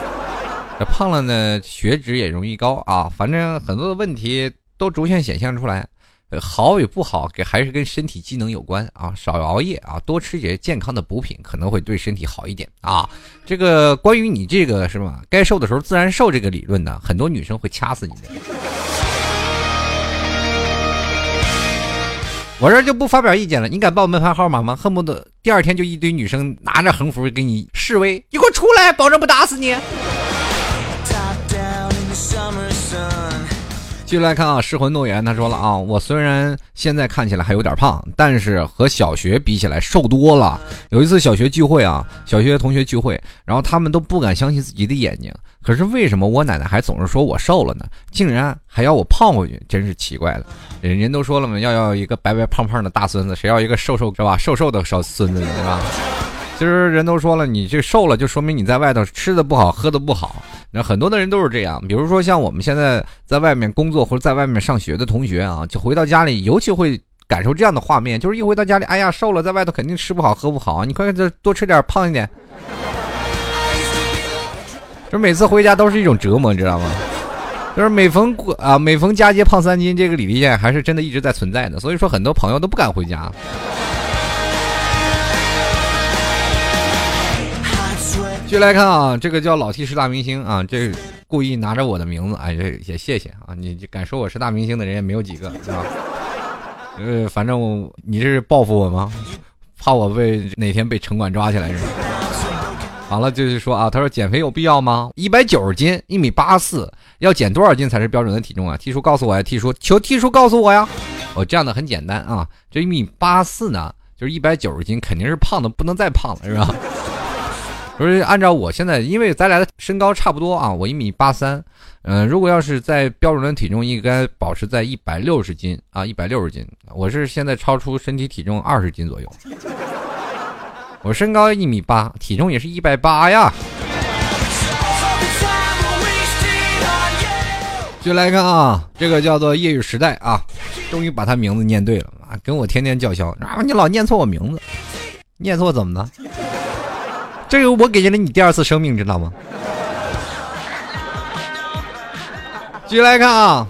[SPEAKER 1] 这胖了呢，血脂也容易高啊，反正很多的问题都逐渐显现出来。好与不好，给还是跟身体机能有关啊。少熬夜啊，多吃些健康的补品，可能会对身体好一点啊。这个关于你这个是吧？该瘦的时候自然瘦这个理论呢，很多女生会掐死你的。我这就不发表意见了。你敢报门牌号码吗？恨不得第二天就一堆女生拿着横幅给你示威，你给我出来，保证不打死你。继续来看啊，失魂诺言他说了啊，我虽然现在看起来还有点胖，但是和小学比起来瘦多了。有一次小学聚会啊，小学同学聚会，然后他们都不敢相信自己的眼睛。可是为什么我奶奶还总是说我瘦了呢？竟然还要我胖回去，真是奇怪了。人人都说了嘛，要要一个白白胖胖的大孙子，谁要一个瘦瘦是吧？瘦瘦的小孙子呢，是吧？其实人都说了，你这瘦了就说明你在外头吃的不好，喝的不好。那很多的人都是这样，比如说像我们现在在外面工作或者在外面上学的同学啊，就回到家里，尤其会感受这样的画面，就是一回到家里，哎呀，瘦了，在外头肯定吃不好喝不好，你快快多吃点，胖一点。就每次回家都是一种折磨，你知道吗？就是每逢过啊，每逢佳节胖三斤，这个李丽艳还是真的一直在存在的，所以说很多朋友都不敢回家。继续来看啊，这个叫老 T 是大明星啊，这故意拿着我的名字，哎，这也谢谢啊，你敢说我是大明星的人也没有几个，是吧？呃，反正你这是报复我吗？怕我被哪天被城管抓起来是吧？好了，就是说啊，他说减肥有必要吗？一百九十斤，一米八四，要减多少斤才是标准的体重啊？T 叔告诉我呀，T 叔求 T 叔告诉我呀。哦，这样的很简单啊，这一米八四呢，就是一百九十斤，肯定是胖的不能再胖了，是吧？不是按照我现在，因为咱俩的身高差不多啊，我一米八三，嗯，如果要是在标准的体重，应该保持在一百六十斤啊，一百六十斤。我是现在超出身体体重二十斤左右，我身高一米八，体重也是一百八呀。就来看啊，这个叫做夜雨时代啊，终于把他名字念对了啊，跟我天天叫嚣啊，你老念错我名字，念错怎么了？这个我给了你第二次生命，知道吗？[laughs] 继续来看啊，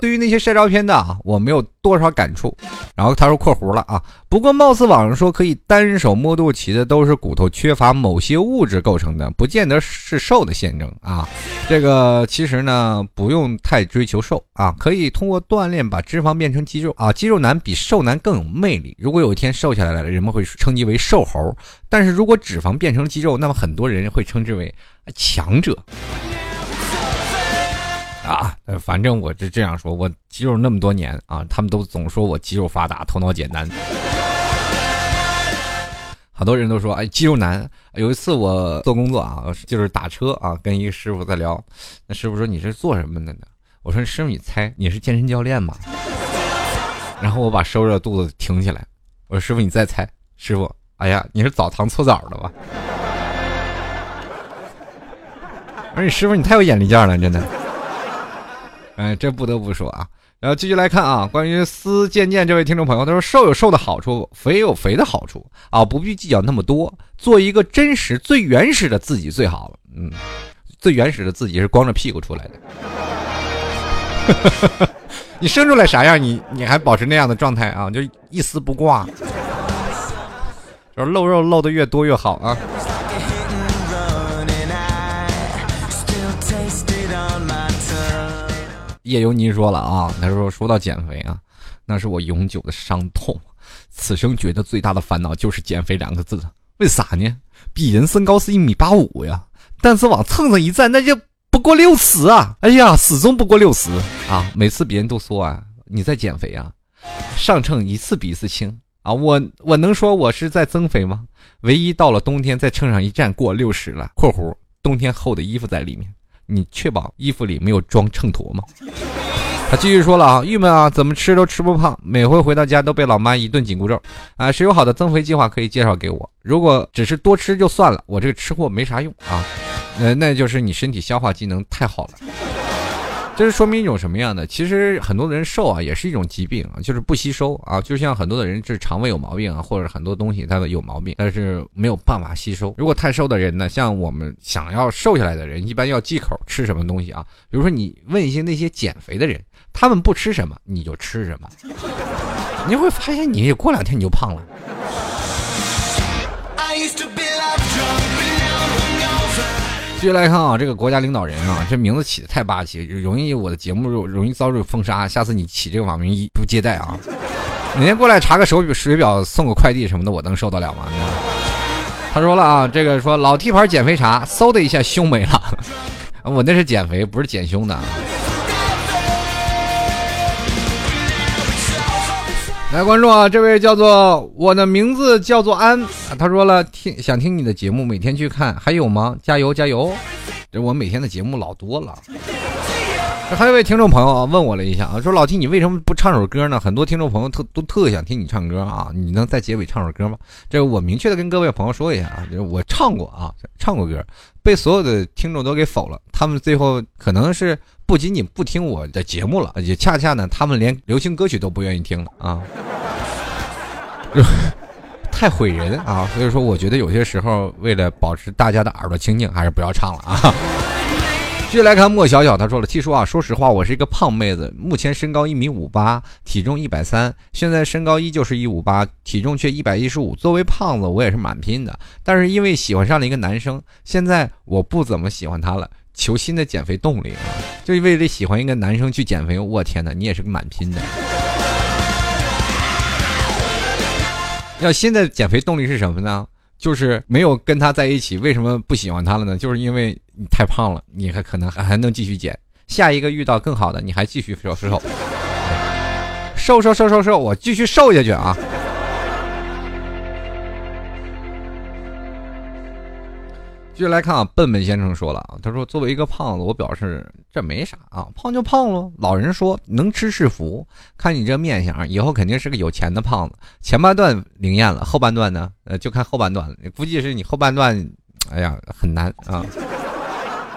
[SPEAKER 1] 对于那些晒照片的啊，我没有多少感触。然后他说（括弧了啊），不过貌似网上说可以单手摸肚脐的都是骨头缺乏某些物质构成的，不见得是瘦的象征啊。这个其实呢，不用太追求瘦啊，可以通过锻炼把脂肪变成肌肉啊。肌肉男比瘦男更有魅力。如果有一天瘦下来了，人们会称其为瘦猴；但是如果脂肪变成肌肉，那么很多人会称之为强者。啊，反正我就这样说，我肌肉那么多年啊，他们都总说我肌肉发达，头脑简单。好多人都说，哎，肌肉男。有一次我做工作啊，就是打车啊，跟一个师傅在聊，那师傅说你是做什么的呢？我说师傅你猜，你是健身教练吗？[laughs] 然后我把收着肚子挺起来，我说师傅你再猜，师傅，哎呀，你是澡堂搓澡的吧？[laughs] 我说你师傅你太有眼力见了，真的。哎，这不得不说啊，然后继续来看啊，关于思渐渐这位听众朋友，他说瘦有瘦的好处，肥有肥的好处啊，不必计较那么多，做一个真实、最原始的自己最好了。嗯，最原始的自己是光着屁股出来的。[laughs] 你生出来啥样，你你还保持那样的状态啊，就一丝不挂，就是露肉露的越多越好啊。叶尤尼说了啊，他说说到减肥啊，那是我永久的伤痛，此生觉得最大的烦恼就是减肥两个字。为啥呢？鄙人身高是一米八五呀，但是往秤上一站，那就不过六十啊！哎呀，始终不过六十啊！每次别人都说啊，你在减肥啊，上秤一次比一次轻啊。我我能说我是在增肥吗？唯一到了冬天，在秤上一站过六十了（括弧冬天厚的衣服在里面）。你确保衣服里没有装秤砣吗？他继续说了啊，郁闷啊，怎么吃都吃不胖，每回回到家都被老妈一顿紧箍咒啊！谁有好的增肥计划可以介绍给我？如果只是多吃就算了，我这个吃货没啥用啊，那，那就是你身体消化机能太好了。这是说明一种什么样的？其实很多人瘦啊，也是一种疾病啊，就是不吸收啊。就像很多的人是肠胃有毛病啊，或者很多东西它的有毛病，但是没有办法吸收。如果太瘦的人呢，像我们想要瘦下来的人，一般要忌口吃什么东西啊？比如说你问一些那些减肥的人，他们不吃什么，你就吃什么，你会发现你过两天你就胖了。继续来看啊，这个国家领导人啊，这名字起的太霸气，容易我的节目容易遭受封杀。下次你起这个网名一不接待啊，每天过来查个手表水表，送个快递什么的，我能受得了吗？他说了啊，这个说老 T 牌减肥茶，嗖的一下胸没了，我那是减肥，不是减胸的。来关注啊！这位叫做我的名字叫做安，他说了听想听你的节目，每天去看，还有吗？加油加油！这我每天的节目老多了。还有位听众朋友啊，问我了一下啊，说老 T 你为什么不唱首歌呢？很多听众朋友特都特想听你唱歌啊，你能在结尾唱首歌吗？这我明确的跟各位朋友说一下啊，我唱过啊，唱过歌，被所有的听众都给否了，他们最后可能是。不仅仅不听我的节目了，也恰恰呢，他们连流行歌曲都不愿意听了啊，[laughs] 太毁人啊！所以说，我觉得有些时候为了保持大家的耳朵清净，还是不要唱了啊。[laughs] 继续来看莫小小，他说了：“T 叔啊，说实话，我是一个胖妹子，目前身高一米五八，体重一百三，现在身高依旧是一五八，体重却一百一十五。作为胖子，我也是蛮拼的，但是因为喜欢上了一个男生，现在我不怎么喜欢他了。”求新的减肥动力啊，就为了喜欢一个男生去减肥。我天哪，你也是个蛮拼的。要新的减肥动力是什么呢？就是没有跟他在一起，为什么不喜欢他了呢？就是因为你太胖了，你还可能还还能继续减。下一个遇到更好的，你还继续瘦瘦瘦，瘦瘦瘦瘦瘦，我继续瘦下去啊。继续来看啊，笨笨先生说了啊，他说作为一个胖子，我表示这没啥啊，胖就胖喽。老人说能吃是福，看你这面相，以后肯定是个有钱的胖子。前半段灵验了，后半段呢，呃，就看后半段了。估计是你后半段，哎呀，很难啊。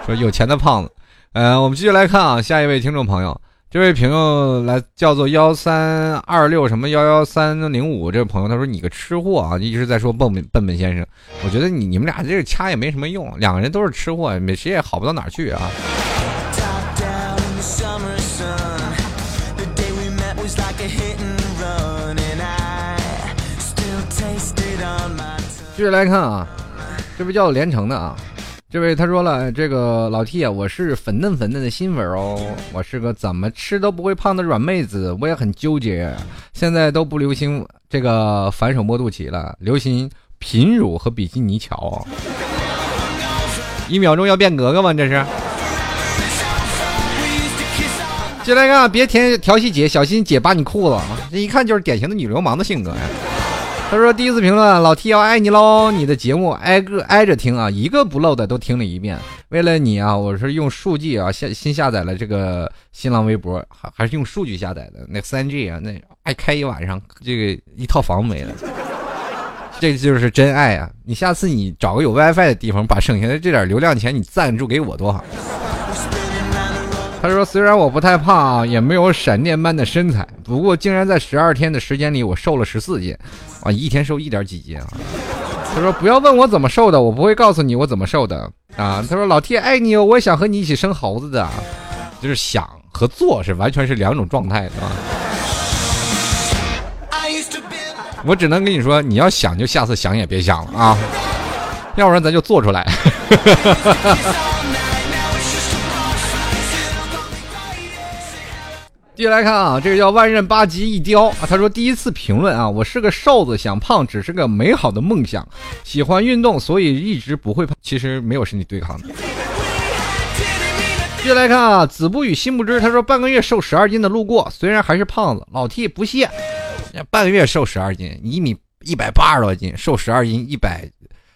[SPEAKER 1] 说有钱的胖子，呃，我们继续来看啊，下一位听众朋友。这位朋友来叫做幺三二六什么幺幺三零五，这位朋友他说你个吃货啊，一直在说笨笨笨笨先生，我觉得你你们俩这个掐也没什么用，两个人都是吃货，谁也好不到哪去啊。继续来看啊，这位叫连城的啊，这位他说了，这个老 T 啊，我是粉嫩粉嫩的新粉哦，我是个怎么吃都不会胖的软妹子，我也很纠结。现在都不流行这个反手摸肚脐了，流行平乳和比基尼桥。一秒钟要变格格吗？这是。进来看，别填调戏姐，小心姐扒你裤子。这一看就是典型的女流氓的性格呀。他说：“第一次评论，老 T 要爱你喽！你的节目挨个挨着听啊，一个不漏的都听了一遍。为了你啊，我是用数据啊下新下载了这个新浪微博，还还是用数据下载的。那三 G 啊，那爱开一晚上，这个一套房没了。这就是真爱啊！你下次你找个有 WiFi 的地方，把剩下的这点流量钱你赞助给我多好。”他说：“虽然我不太胖，也没有闪电般的身材，不过竟然在十二天的时间里，我瘦了十四斤，啊，一天瘦一点几斤啊。”他说：“不要问我怎么瘦的，我不会告诉你我怎么瘦的啊。”他说：“老 T 爱你哦，我也想和你一起生猴子的，就是想和做是完全是两种状态啊。”我只能跟你说，你要想就下次想也别想了啊，要不然咱就做出来。[laughs] 继续来看啊，这个叫万刃八极一雕啊。他说第一次评论啊，我是个瘦子，想胖只是个美好的梦想。喜欢运动，所以一直不会胖。其实没有身体对抗的。继续来看啊，子不语心不知。他说半个月瘦十二斤的路过，虽然还是胖子，老 T 不屑。半个月瘦十二斤，一米一百八十多斤，瘦十二斤一百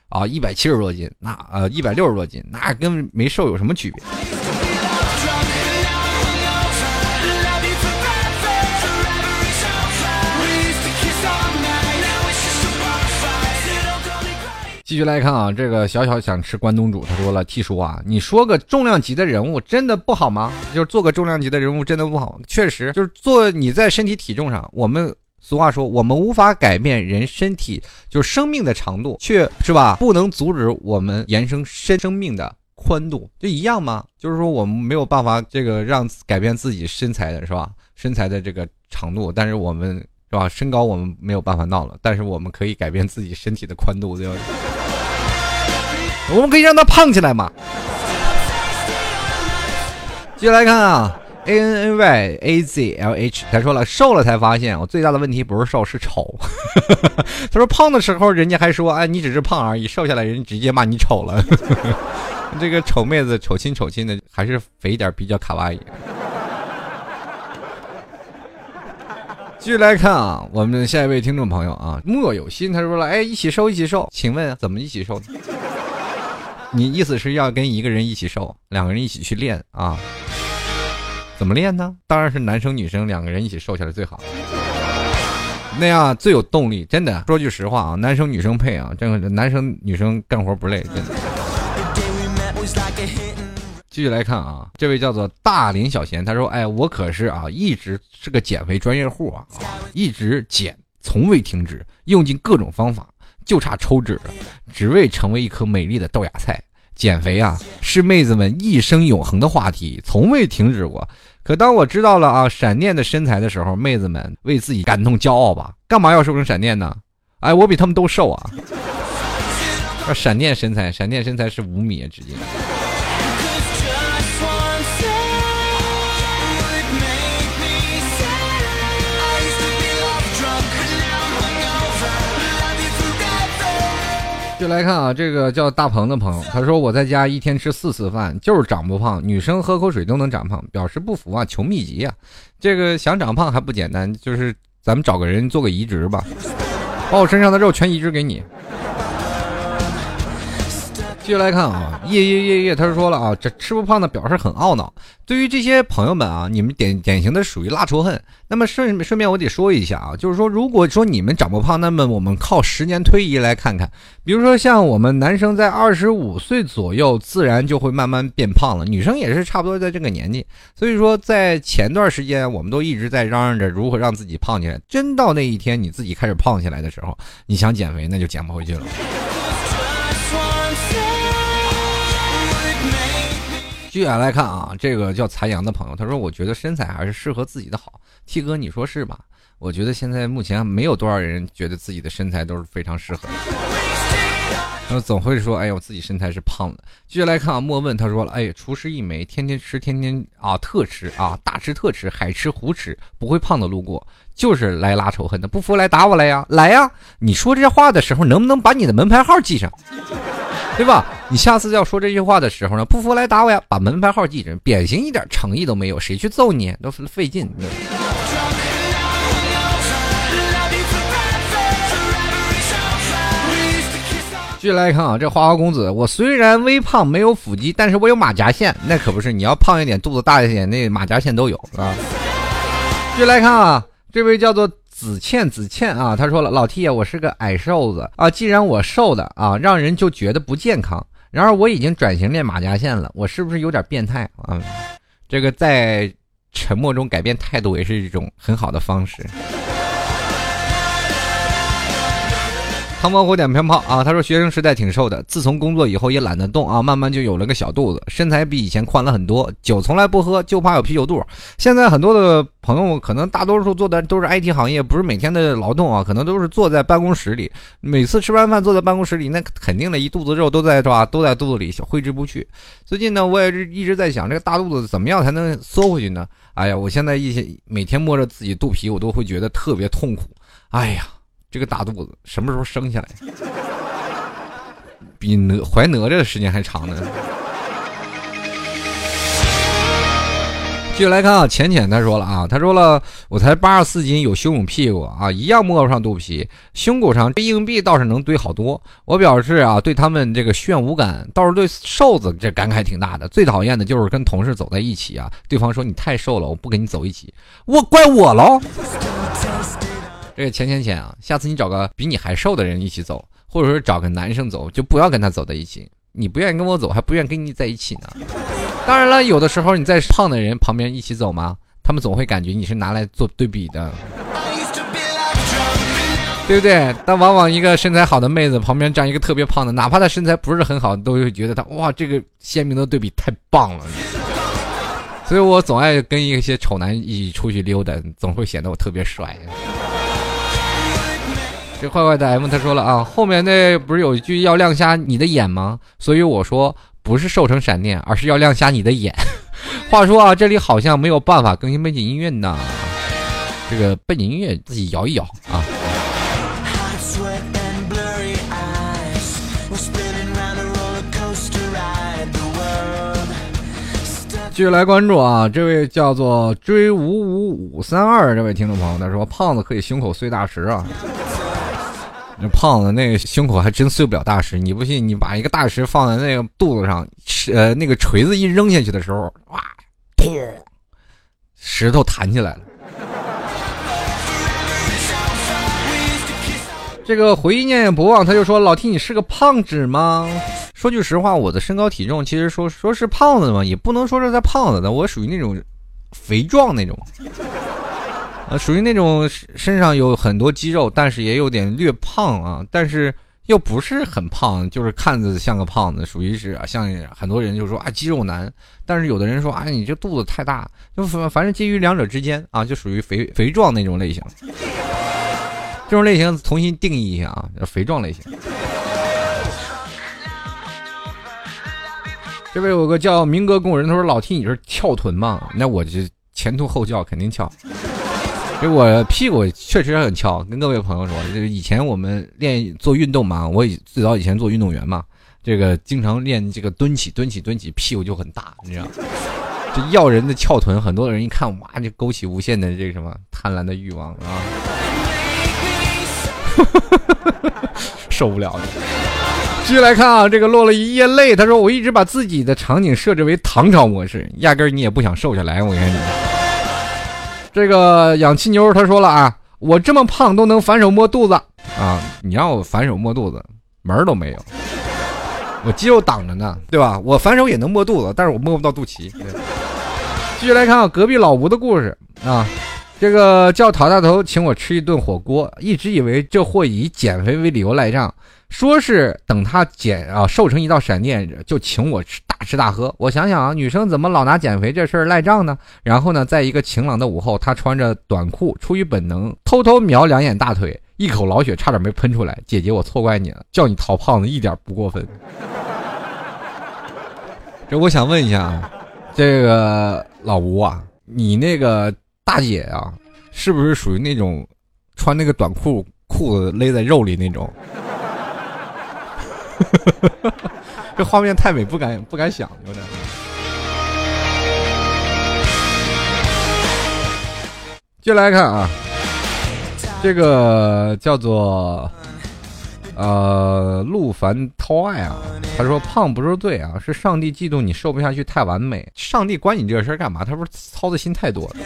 [SPEAKER 1] 啊一百七十多斤，那呃一百六十多斤，那跟没瘦有什么区别？继续来看啊，这个小小想吃关东煮，他说了：“T 叔啊，你说个重量级的人物真的不好吗？就是做个重量级的人物真的不好？确实，就是做你在身体体重上，我们俗话说，我们无法改变人身体就是生命的长度，却是吧，不能阻止我们延伸生生命的宽度，就一样吗？就是说我们没有办法这个让改变自己身材的是吧？身材的这个长度，但是我们是吧？身高我们没有办法闹了，但是我们可以改变自己身体的宽度，对吧？” [laughs] 我们可以让他胖起来吗？接来看啊，A N N Y A Z L H，他说了，瘦了才发现我最大的问题不是瘦，是丑。[laughs] 他说胖的时候人家还说，哎，你只是胖而已，瘦下来人直接骂你丑了。[laughs] 这个丑妹子丑亲丑亲的，还是肥点比较卡哇伊。继续来看啊，我们下一位听众朋友啊，莫有心，他说了，哎，一起瘦，一起瘦，请问怎么一起瘦？你意思是要跟一个人一起瘦，两个人一起去练啊？怎么练呢？当然是男生女生两个人一起瘦下来最好，那样最有动力。真的，说句实话啊，男生女生配啊，这个男生女生干活不累，真的。继续来看啊，这位叫做大林小贤，他说：“哎，我可是啊，一直是个减肥专业户啊，一直减，从未停止，用尽各种方法。”就差抽脂了，只为成为一颗美丽的豆芽菜。减肥啊，是妹子们一生永恒的话题，从未停止过。可当我知道了啊，闪电的身材的时候，妹子们为自己感动骄傲吧。干嘛要瘦成闪电呢？哎，我比他们都瘦啊！闪电身材，闪电身材是五米，直接。就来看啊，这个叫大鹏的朋友，他说我在家一天吃四次饭，就是长不胖。女生喝口水都能长胖，表示不服啊，求秘籍啊。这个想长胖还不简单，就是咱们找个人做个移植吧，把我身上的肉全移植给你。继续来看啊，夜夜夜夜，他说了啊，这吃不胖的表示很懊恼。对于这些朋友们啊，你们典典型的属于拉仇恨。那么顺顺便我得说一下啊，就是说如果说你们长不胖，那么我们靠十年推移来看看，比如说像我们男生在二十五岁左右，自然就会慢慢变胖了，女生也是差不多在这个年纪。所以说在前段时间，我们都一直在嚷嚷着如何让自己胖起来。真到那一天你自己开始胖起来的时候，你想减肥那就减不回去了。继续来看啊，这个叫残阳的朋友，他说：“我觉得身材还是适合自己的好，T 哥，你说是吧？我觉得现在目前没有多少人觉得自己的身材都是非常适合的。然后总会说：“哎呀，我自己身材是胖的。”接下来看啊，莫问他说了：“哎，厨师一枚，天天吃，天天啊特吃啊大吃特吃，海吃胡吃，不会胖的路过，就是来拉仇恨的。不服来打我来呀，来呀！你说这话的时候，能不能把你的门牌号记上，[laughs] 对吧？你下次要说这句话的时候呢，不服来打我呀，把门牌号记着，典型一点诚意都没有，谁去揍你都费劲。”继续来看啊，这花花公子，我虽然微胖没有腹肌，但是我有马甲线，那可不是，你要胖一点，肚子大一点，那马甲线都有啊。继续来看啊，这位叫做子倩子倩啊，他说了，老 T 啊，我是个矮瘦子啊，既然我瘦的啊，让人就觉得不健康。然而我已经转型练马甲线了，我是不是有点变态啊？这个在沉默中改变态度也是一种很好的方式。唐伯虎点鞭炮啊！他说学生时代挺瘦的，自从工作以后也懒得动啊，慢慢就有了个小肚子，身材比以前宽了很多。酒从来不喝，就怕有啤酒肚。现在很多的朋友可能大多数做的都是 IT 行业，不是每天的劳动啊，可能都是坐在办公室里。每次吃完饭坐在办公室里，那肯定的一肚子肉都在是吧？都在肚子里挥之不去。最近呢，我也是一直在想，这个大肚子怎么样才能缩回去呢？哎呀，我现在一些每天摸着自己肚皮，我都会觉得特别痛苦。哎呀！这个大肚子什么时候生下来？比哪怀哪吒的时间还长呢？继续来看啊，浅浅他说了啊，他说了，我才八十四斤，有胸有屁股啊，一样摸不上肚皮，胸骨上这硬币倒是能堆好多。我表示啊，对他们这个炫无感，倒是对瘦子这感慨挺大的。最讨厌的就是跟同事走在一起啊，对方说你太瘦了，我不跟你走一起，我怪我喽。这个钱钱钱啊，下次你找个比你还瘦的人一起走，或者说找个男生走，就不要跟他走在一起。你不愿意跟我走，还不愿意跟你在一起呢。当然了，有的时候你在胖的人旁边一起走嘛，他们总会感觉你是拿来做对比的，对不对？但往往一个身材好的妹子旁边站一个特别胖的，哪怕她身材不是很好，都会觉得她哇，这个鲜明的对比太棒了。所以我总爱跟一些丑男一起出去溜达，总会显得我特别帅。这坏坏的 M 他说了啊，后面那不是有一句要亮瞎你的眼吗？所以我说不是瘦成闪电，而是要亮瞎你的眼。[laughs] 话说啊，这里好像没有办法更新背景音乐呢，这个背景音乐自己摇一摇啊。继续来关注啊，这位叫做追五五五三二这位听众朋友，他说胖子可以胸口碎大石啊。那胖子那个胸口还真碎不了大石，你不信？你把一个大石放在那个肚子上，呃，那个锤子一扔下去的时候，哇，砰，石头弹起来了。这个回忆念念不忘，他就说：“老 T，你是个胖子吗？”说句实话，我的身高体重其实说说是胖子嘛，也不能说是在胖子的，我属于那种肥壮那种。呃，属于那种身上有很多肌肉，但是也有点略胖啊，但是又不是很胖，就是看着像个胖子，属于是啊像很多人就说啊肌肉男，但是有的人说啊你这肚子太大，就反反正介于两者之间啊，就属于肥肥壮那种类型。这种类型重新定义一下啊，肥壮类型。这边有个叫明哥工人，他说老 T 你是翘臀吗？那我就前凸后翘，肯定翘。给我屁股确实很翘，跟各位朋友说，这个以前我们练做运动嘛，我以最早以前做运动员嘛，这个经常练这个蹲起蹲起蹲起，屁股就很大，你知道？这要人的翘臀，很多人一看哇，就勾起无限的这个什么贪婪的欲望啊，[laughs] 受不了。了继续来看啊，这个落了一夜泪，他说我一直把自己的场景设置为唐朝模式，压根儿你也不想瘦下来，我跟你。这个氧气妞他说了啊，我这么胖都能反手摸肚子啊！你让我反手摸肚子，门儿都没有，我肌肉挡着呢，对吧？我反手也能摸肚子，但是我摸不到肚脐。继续来看隔壁老吴的故事啊，这个叫陶大头请我吃一顿火锅，一直以为这货以减肥为理由赖账，说是等他减啊瘦成一道闪电就请我吃吃大喝。我想想啊，女生怎么老拿减肥这事儿赖账呢？然后呢，在一个晴朗的午后，她穿着短裤，出于本能偷偷瞄两眼大腿，一口老血差点没喷出来。姐姐，我错怪你了，叫你陶胖子一点不过分。[laughs] 这我想问一下啊，这个老吴啊，你那个大姐啊，是不是属于那种穿那个短裤裤子勒在肉里那种？[laughs] 这画面太美，不敢不敢想，有点。接来看啊，这个叫做呃陆凡涛爱啊，他说胖不是罪啊，是上帝嫉妒你瘦不下去太完美。上帝管你这个事儿干嘛？他不是操的心太多了。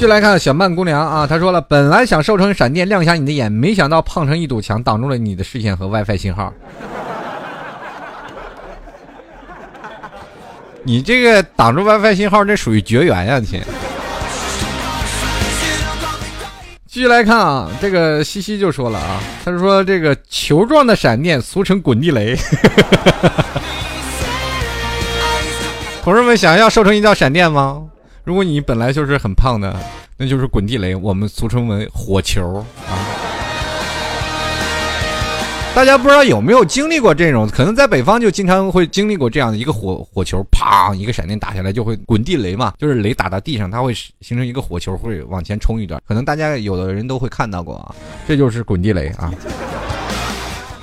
[SPEAKER 1] 就来看小曼姑娘啊，她说了，本来想瘦成闪电亮瞎你的眼，没想到胖成一堵墙，挡住了你的视线和 WiFi 信号。[laughs] 你这个挡住 WiFi 信号，这属于绝缘呀，亲。继续来看啊，这个西西就说了啊，他说这个球状的闪电，俗称滚地雷。[laughs] 同志们，想要瘦成一道闪电吗？如果你本来就是很胖的，那就是滚地雷，我们俗称为火球啊。大家不知道有没有经历过这种？可能在北方就经常会经历过这样的一个火火球，啪，一个闪电打下来就会滚地雷嘛，就是雷打到地上，它会形成一个火球，会往前冲一段。可能大家有的人都会看到过啊，这就是滚地雷啊，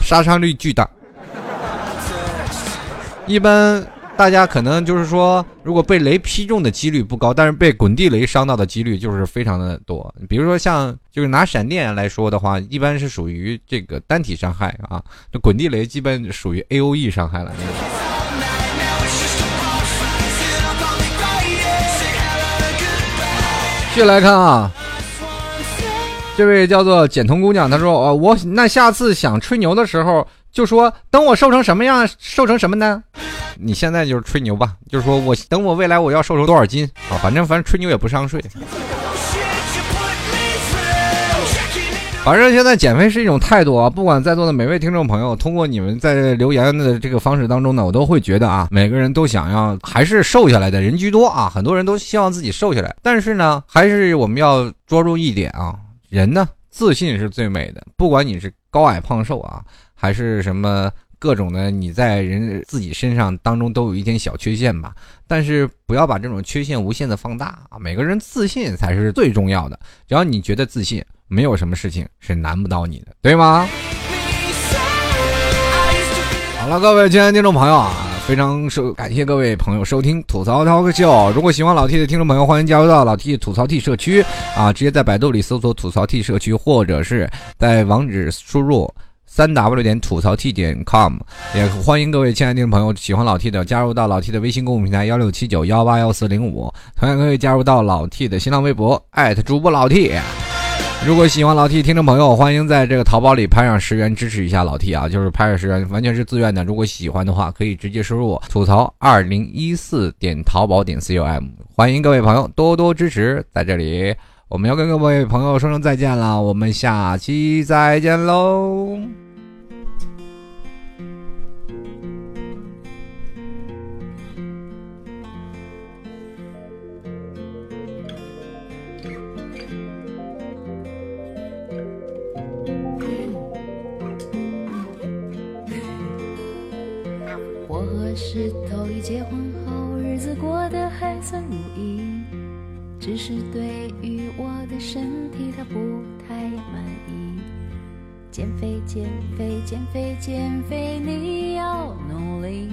[SPEAKER 1] 杀伤力巨大，一般。大家可能就是说，如果被雷劈中的几率不高，但是被滚地雷伤到的几率就是非常的多。比如说像就是拿闪电来说的话，一般是属于这个单体伤害啊，这滚地雷基本属于 A O E 伤害了。继续来看啊，这位叫做简童姑娘，她说：“哦，我那下次想吹牛的时候，就说等我瘦成什么样，瘦成什么呢？”你现在就是吹牛吧，就是说我等我未来我要瘦成多少斤啊？反正反正吹牛也不上税。反正现在减肥是一种态度啊！不管在座的每位听众朋友，通过你们在留言的这个方式当中呢，我都会觉得啊，每个人都想要还是瘦下来的人居多啊，很多人都希望自己瘦下来。但是呢，还是我们要捉住一点啊，人呢自信是最美的，不管你是高矮胖瘦啊，还是什么。各种的，你在人自己身上当中都有一点小缺陷吧，但是不要把这种缺陷无限的放大啊！每个人自信才是最重要的，只要你觉得自信，没有什么事情是难不倒你的，对吗？好了，各位亲爱的听众朋友啊，非常收感谢各位朋友收听吐槽涛哥秀。如果喜欢老 T 的听众朋友，欢迎加入到老 T 吐槽 T 社区啊，直接在百度里搜索吐槽 T 社区，或者是在网址输入。三 w 点吐槽 t 点 com，也欢迎各位亲爱的听众朋友，喜欢老 T 的加入到老 T 的微信公众平台幺六七九幺八幺四零五，同样可以加入到老 T 的新浪微博艾特主播老 T。如果喜欢老 T 听众朋友，欢迎在这个淘宝里拍上十元支持一下老 T 啊，就是拍上十元，完全是自愿的。如果喜欢的话，可以直接输入吐槽二零一四点淘宝点 com，欢迎各位朋友多多支持，在这里。我们要跟各位朋友说声再见了，我们下期再见喽。我和石头一结婚后，日子过得还算如意，只是对于我的身体，他不太满意。减肥，减肥，减肥，减肥，你要努力。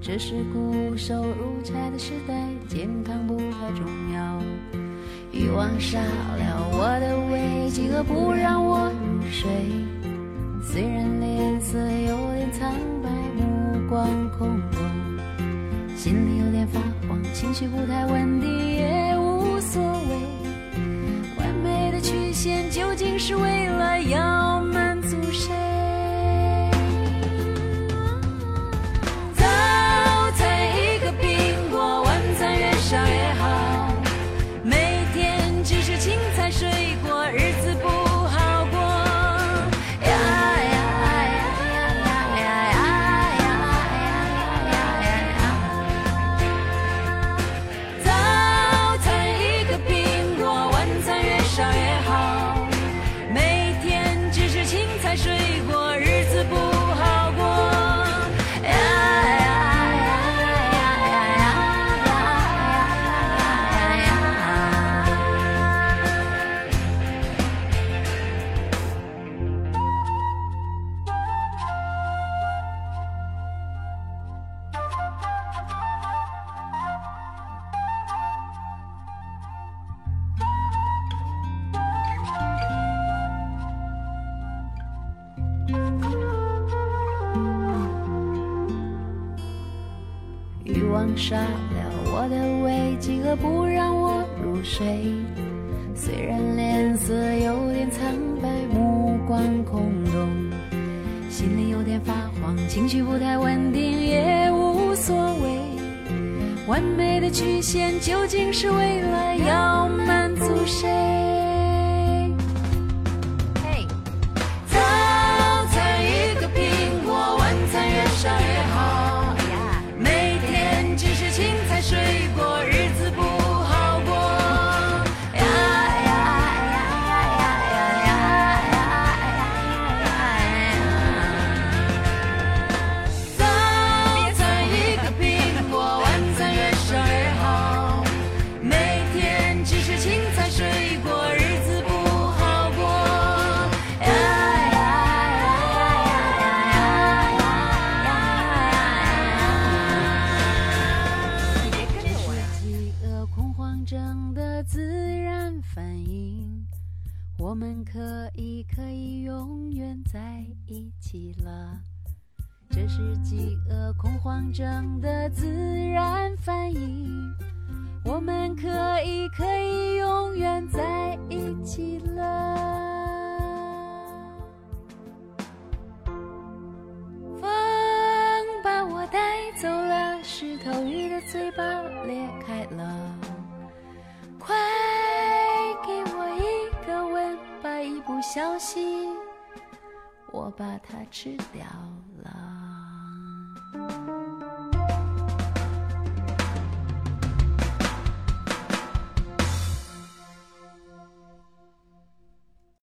[SPEAKER 1] 这是骨瘦如柴的时代，健康不太重要。欲望杀了我的胃，饥饿不让我入睡。虽然脸色有点苍白。目光空空，心里有点发慌，情绪不太稳定究竟是为不
[SPEAKER 2] 让我入睡。虽然脸色有点苍白，目光空洞，心里有点发慌，情绪不太稳定也无所谓。完美的曲线究竟是为了要满足谁？症的自然反应，我们可以可以永远在一起了。风把我带走了，石头鱼的嘴巴裂开了，快给我一个吻吧，一不小心我把它吃掉。うん。